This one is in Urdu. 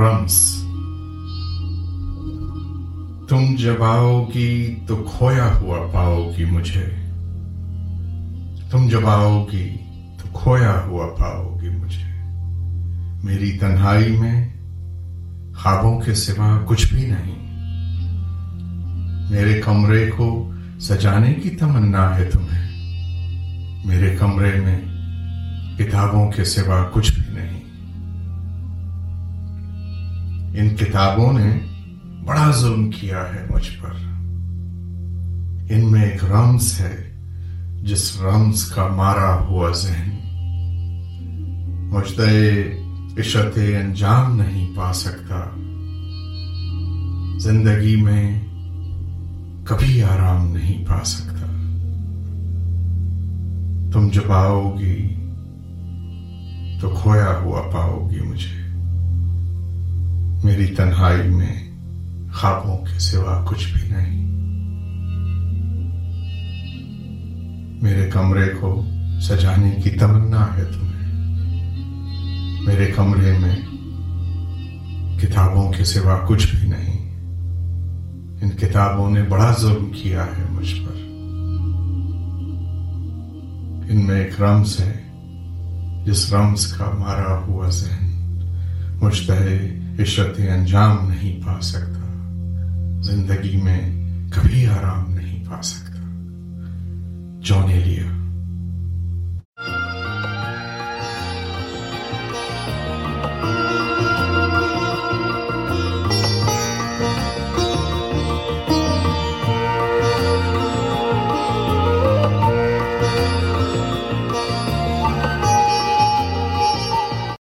ڈرمس تم جب آؤ گی تو کھویا ہوا پاؤ گی مجھے۔ تم جب آؤ گی تو کھویا ہوا پاؤ گی مجھے۔ میری تنہائی میں خوابوں کے سوا کچھ بھی نہیں۔ میرے کمرے کو سجانے کی تمنا ہے تمہیں۔ میرے کمرے میں کتابوں کے سوا کچھ بھی ان کتابوں نے بڑا ظلم کیا ہے مجھ پر۔ ان میں ایک رمز ہے، جس رمز کا مارا ہوا ذہن۔ مجھ عشت انجام نہیں پا سکتا۔ زندگی میں کبھی آرام نہیں پا سکتا۔ تم جب آؤ گی تو کھویا ہوا پاؤ گی مجھے۔ میری تنہائی میں خوابوں کے سوا کچھ بھی نہیں۔ میرے کمرے کو سجانے کی تمنا ہے تمہیں۔ میرے کمرے میں کتابوں کے سوا کچھ بھی نہیں۔ ان کتابوں نے بڑا ظلم کیا ہے مجھ پر۔ ان میں ایک رمز ہے، جس رمز کا مارا ہوا ذہن مجھتے عشرت انجام نہیں پا سکتا۔ زندگی میں کبھی آرام نہیں پا سکتا۔ جونیلیا